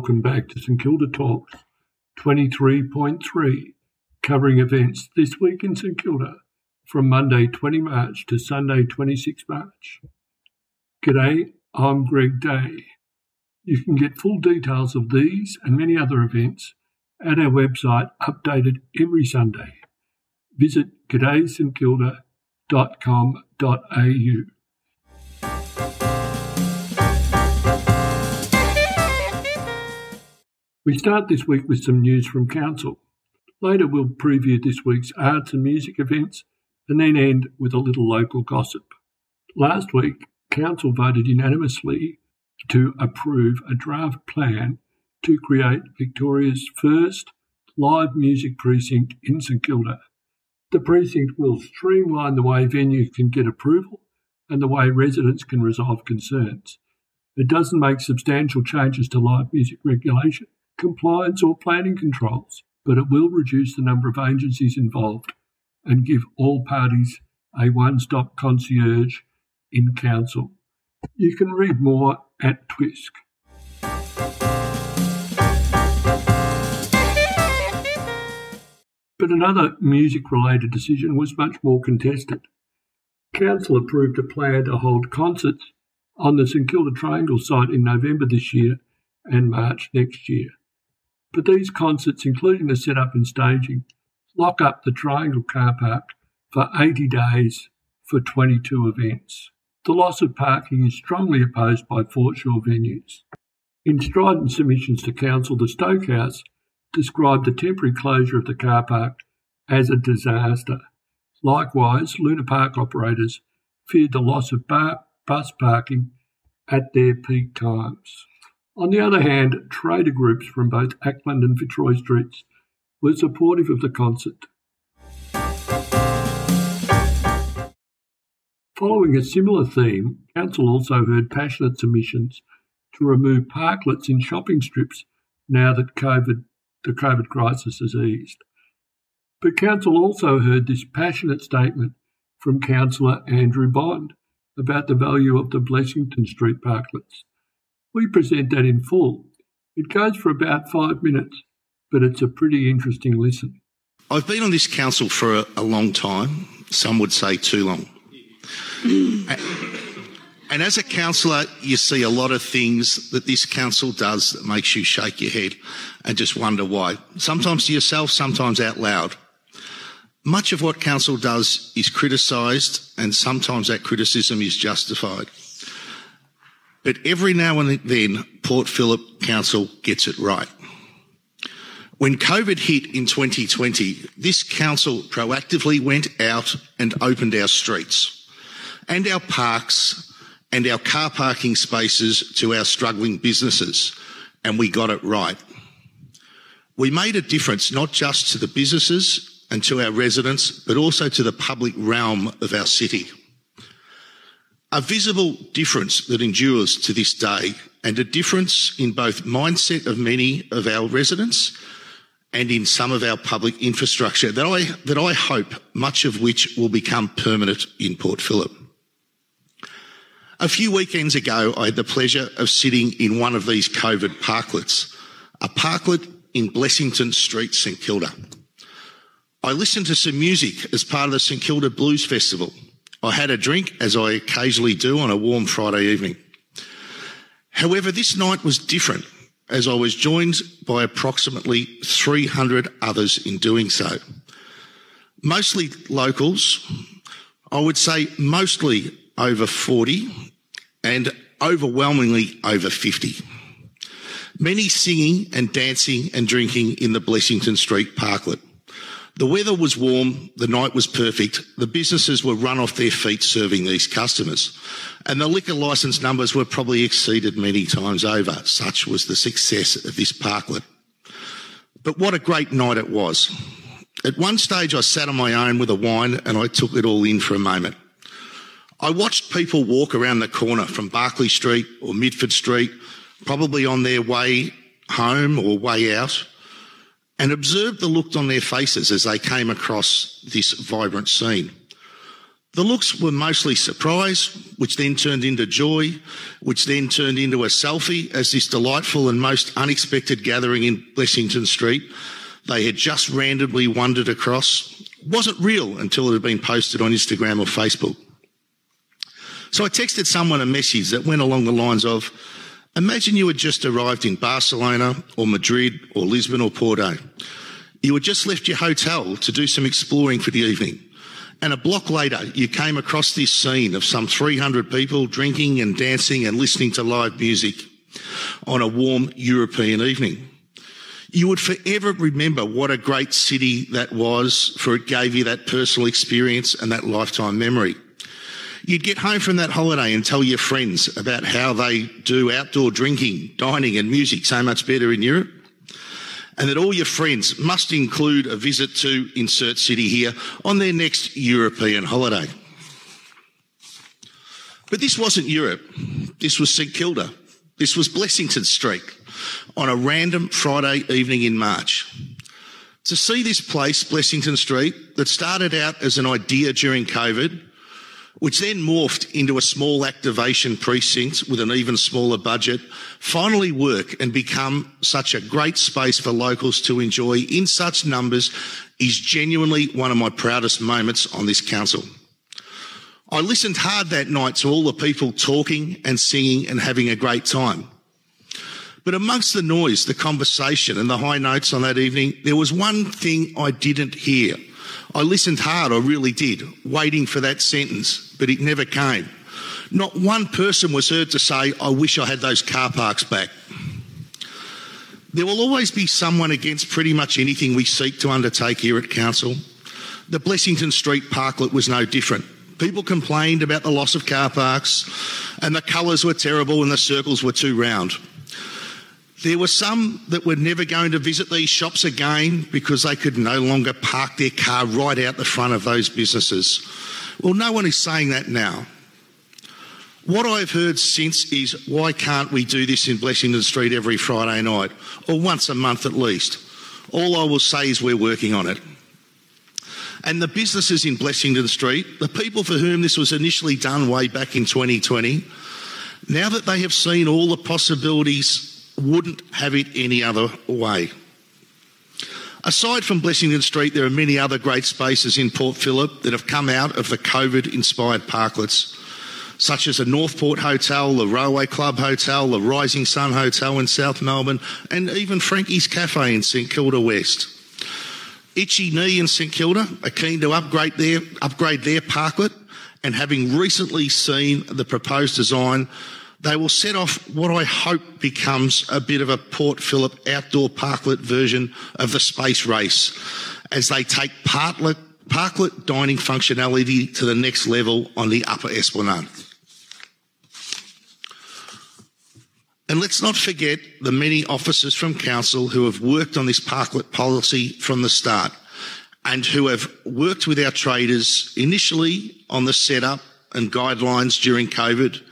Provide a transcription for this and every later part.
Welcome back to St Kilda Talks 23.3, covering events this week in St Kilda from Monday 20 March to Sunday 26 March. G'day, I'm Greg Day. You can get full details of these and many other events at our website updated every Sunday. Visit g'daystkilda.com.au. We start this week with some news from Council. Later, we'll preview this week's arts and music events and then end with a little local gossip. Last week, Council voted unanimously to approve a draft plan to create Victoria's first live music precinct in St Kilda. The precinct will streamline the way venues can get approval and the way residents can resolve concerns. It doesn't make substantial changes to live music regulation compliance or planning controls, but it will reduce the number of agencies involved and give all parties a one stop concierge in council. You can read more at TWiSK. But another music related decision was much more contested. Council approved a plan to hold concerts on the St Kilda Triangle site in November this year and March next year. But these concerts, including the setup and staging, lock up the Triangle car park for 80 days for 22 events. The loss of parking is strongly opposed by foreshore venues. In strident submissions to Council, the Stoke House described the temporary closure of the car park as a disaster. Likewise, Luna Park operators feared the loss of bar, bus parking at their peak times. On the other hand, trader groups from both Acland and Fitzroy Streets were supportive of the concert. Following a similar theme, Council also heard passionate submissions to remove parklets in shopping strips now that COVID, the COVID crisis has eased. But Council also heard this passionate statement from Councillor Andrew Bond about the value of the Blessington Street parklets. We present that in full. It goes for about five minutes, but it's a pretty interesting listen. I've been on this council for a, a long time. Some would say too long. and as a councillor, you see a lot of things that this council does that makes you shake your head and just wonder why. Sometimes to yourself, sometimes out loud. Much of what council does is criticised, and sometimes that criticism is justified. But every now and then, Port Phillip Council gets it right. When COVID hit in 2020, this council proactively went out and opened our streets and our parks and our car parking spaces to our struggling businesses, and we got it right. We made a difference not just to the businesses and to our residents, but also to the public realm of our city. A visible difference that endures to this day and a difference in both mindset of many of our residents and in some of our public infrastructure that I, that I hope much of which will become permanent in Port Phillip. A few weekends ago, I had the pleasure of sitting in one of these COVID parklets, a parklet in Blessington Street, St Kilda. I listened to some music as part of the St Kilda Blues Festival I had a drink, as I occasionally do on a warm Friday evening. However, this night was different as I was joined by approximately 300 others in doing so. Mostly locals, I would say mostly over 40 and overwhelmingly over 50. Many singing and dancing and drinking in the Blessington Street Parklet. The weather was warm, the night was perfect, the businesses were run off their feet serving these customers, and the liquor licence numbers were probably exceeded many times over. Such was the success of this parklet. But what a great night it was. At one stage, I sat on my own with a wine and I took it all in for a moment. I watched people walk around the corner from Barkly Street or Mitford Street, probably on their way home or way out and observed the look on their faces as they came across this vibrant scene. The looks were mostly surprise, which then turned into joy, which then turned into a selfie as this delightful and most unexpected gathering in Blessington Street they had just randomly wandered across wasn't real until it had been posted on Instagram or Facebook. So I texted someone a message that went along the lines of, imagine you had just arrived in Barcelona or Madrid or Lisbon or Porto. You had just left your hotel to do some exploring for the evening. And a block later, you came across this scene of some 300 people drinking and dancing and listening to live music on a warm European evening. You would forever remember what a great city that was, for it gave you that personal experience and that lifetime memory. You'd get home from that holiday and tell your friends about how they do outdoor drinking, dining and music so much better in Europe and that all your friends must include a visit to insert city here on their next European holiday. But this wasn't Europe. This was St Kilda. This was Blessington Street on a random Friday evening in March. To see this place, Blessington Street, that started out as an idea during COVID, which then morphed into a small activation precinct with an even smaller budget, finally work and become such a great space for locals to enjoy in such numbers is genuinely one of my proudest moments on this council. I listened hard that night to all the people talking and singing and having a great time. But amongst the noise, the conversation and the high notes on that evening, there was one thing I didn't hear. I listened hard, I really did, waiting for that sentence, but it never came. Not one person was heard to say, I wish I had those car parks back. There will always be someone against pretty much anything we seek to undertake here at Council. The Blessington Street parklet was no different. People complained about the loss of car parks and the colours were terrible and the circles were too round. There were some that were never going to visit these shops again because they could no longer park their car right out the front of those businesses. Well, no one is saying that now. What I've heard since is why can't we do this in Blessington Street every Friday night or once a month at least? All I will say is we're working on it. And the businesses in Blessington Street, the people for whom this was initially done way back in 2020, now that they have seen all the possibilities wouldn't have it any other way. Aside from Blessington Street, there are many other great spaces in Port Phillip that have come out of the COVID inspired parklets, such as the Northport Hotel, the Railway Club Hotel, the Rising Sun Hotel in South Melbourne, and even Frankie's Cafe in St Kilda West. Ichi Ni in St Kilda are keen to upgrade their, upgrade their parklet, and having recently seen the proposed design, they will set off what I hope becomes a bit of a Port Phillip outdoor parklet version of the space race as they take parklet, parklet dining functionality to the next level on the upper esplanade. And let's not forget the many officers from council who have worked on this parklet policy from the start and who have worked with our traders initially on the setup and guidelines during COVID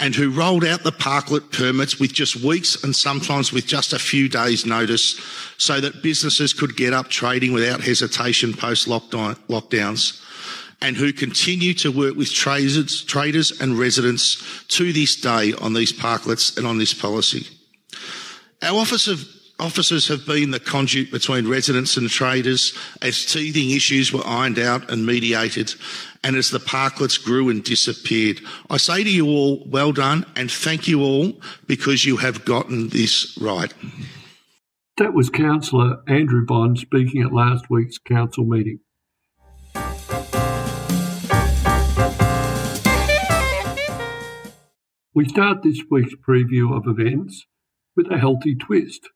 and who rolled out the parklet permits with just weeks and sometimes with just a few days notice so that businesses could get up trading without hesitation post lockdowns and who continue to work with traders, traders and residents to this day on these parklets and on this policy. Our Office of Officers have been the conduit between residents and traders as teething issues were ironed out and mediated and as the parklets grew and disappeared. I say to you all, well done and thank you all because you have gotten this right. That was Councillor Andrew Bond speaking at last week's council meeting. We start this week's preview of events with a healthy twist.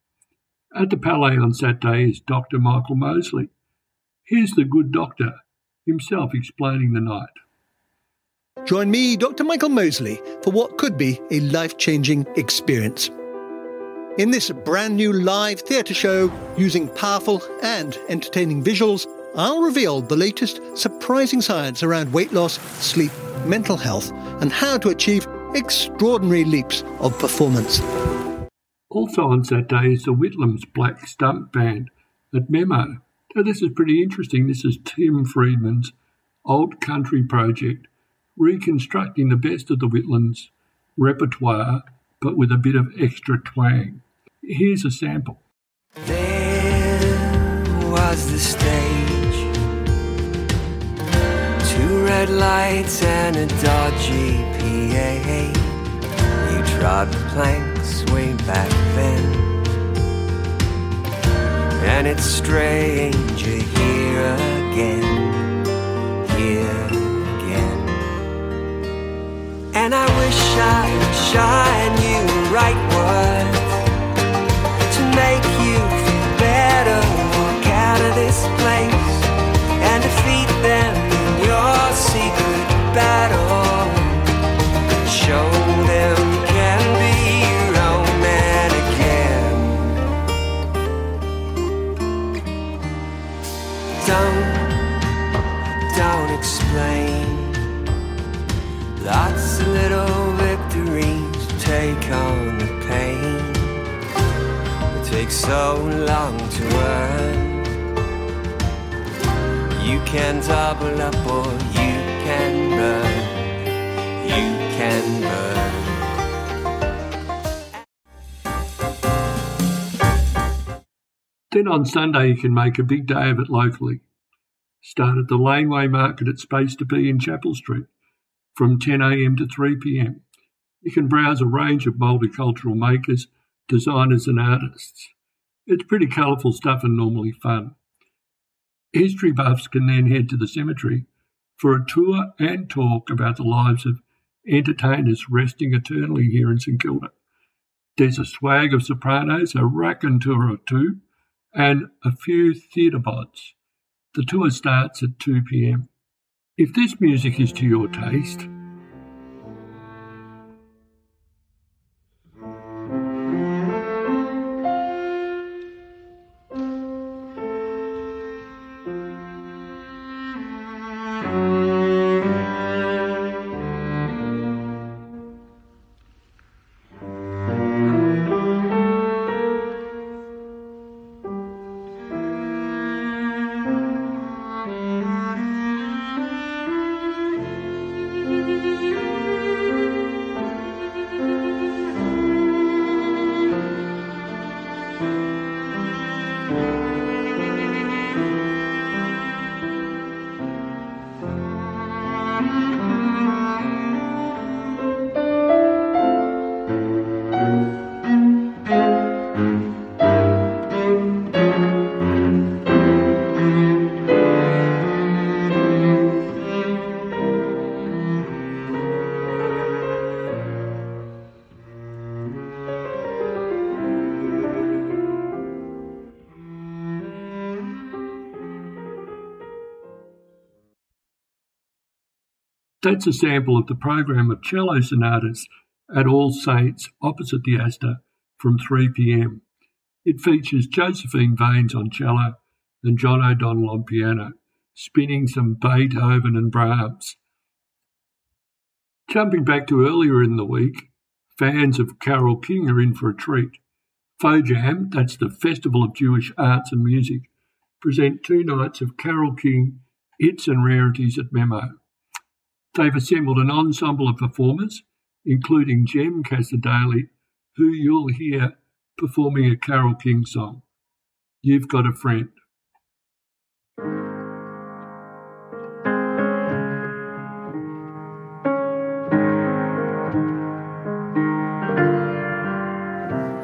At the Palais on Saturday is Dr. Michael Mosley. Here's the good doctor himself explaining the night. Join me, Dr. Michael Mosley, for what could be a life changing experience. In this brand new live theatre show, using powerful and entertaining visuals, I'll reveal the latest surprising science around weight loss, sleep, mental health, and how to achieve extraordinary leaps of performance. Also on Saturday is the Whitlams Black Stump Band at Memo. Now, this is pretty interesting. This is Tim Friedman's old country project reconstructing the best of the Whitlams repertoire but with a bit of extra twang. Here's a sample. There was the stage, two red lights and a dodgy PA. Planks way back then. And it's strange here again, here again. And I wish I would shine you right words can burn. Then on Sunday, you can make a big day of it locally. Start at the Laneway Market at Space to Be in Chapel Street from 10am to 3pm. You can browse a range of multicultural makers, designers, and artists. It's pretty colourful stuff and normally fun. History buffs can then head to the cemetery for a tour and talk about the lives of entertainers resting eternally here in St Kilda. There's a swag of sopranos, a raconteur or two, and a few theatre bods. The tour starts at 2 pm. If this music is to your taste, That's a sample of the program of cello sonatas at All Saints opposite the Astor from 3 pm. It features Josephine Vains on cello and John O'Donnell on piano, spinning some Beethoven and Brahms. Jumping back to earlier in the week, fans of Carole King are in for a treat. FOJAM, that's the Festival of Jewish Arts and Music, present two nights of Carole King hits and rarities at Memo. They've assembled an ensemble of performers, including Jem Cassar-Daley, who you'll hear performing a Carole King song. You've got a friend.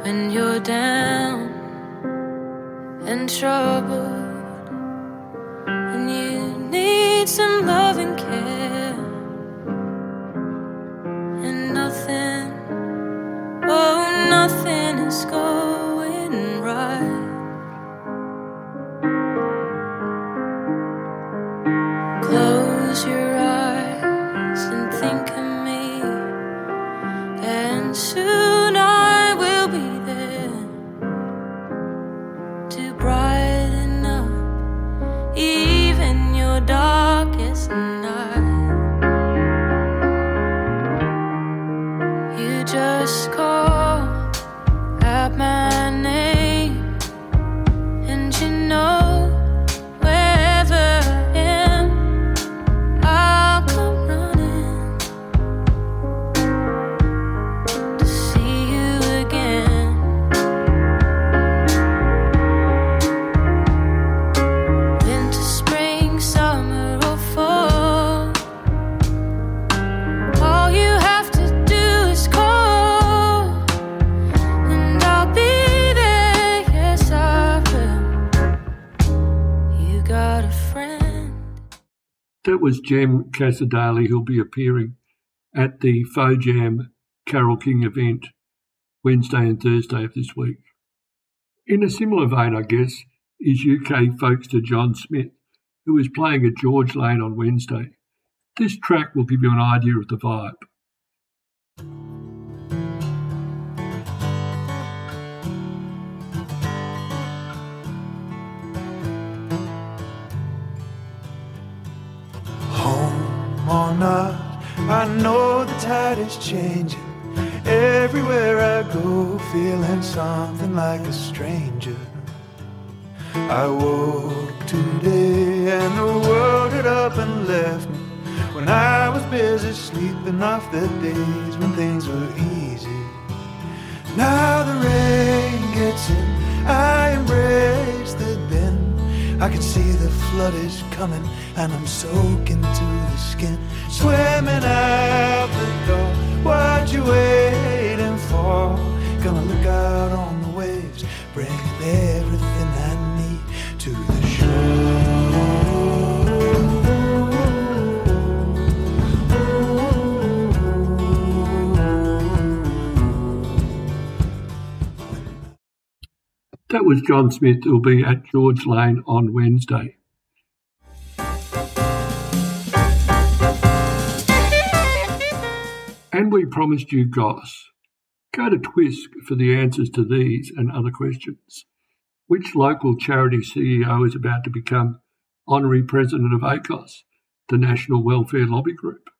when you're down and troubled That was Jem Cassar-Daley, who'll be appearing at the FOJAM Carole King event Wednesday and Thursday of this week. In a similar vein, I guess, is UK folkster John Smith, who is playing at George Lane on Wednesday. This track will give you an idea of the vibe. Not, I know the tide is changing. Everywhere I go, feeling something like a stranger. I woke today and the world had up and left me. When I was busy sleeping off the days when things were easy. Now the rain gets in, I embrace. I can see the flood is coming and I'm soaking to the skin. Swimming out the door, what you waiting for? Gonna look out on the waves, bringing everything That was John Smith, who'll be at George Lane on Wednesday. And we promised you goss. Go to Twisk for the answers to these and other questions. Which local charity CEO is about to become honorary president of ACOSS, the National Welfare Lobby Group?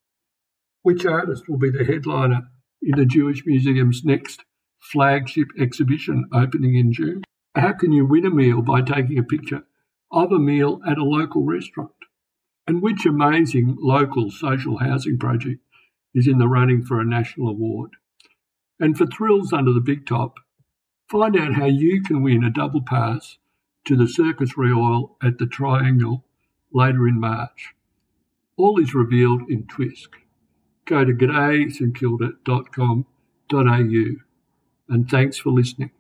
Which artist will be the headliner in the Jewish Museum's next flagship exhibition opening in June? How can you win a meal by taking a picture of a meal at a local restaurant? And which amazing local social housing project is in the running for a national award? And for thrills under the big top, find out how you can win a double pass to the Circus Royale at the Triangle later in March. All is revealed in Twisk. Go to g'daystkilda.com.au and thanks for listening.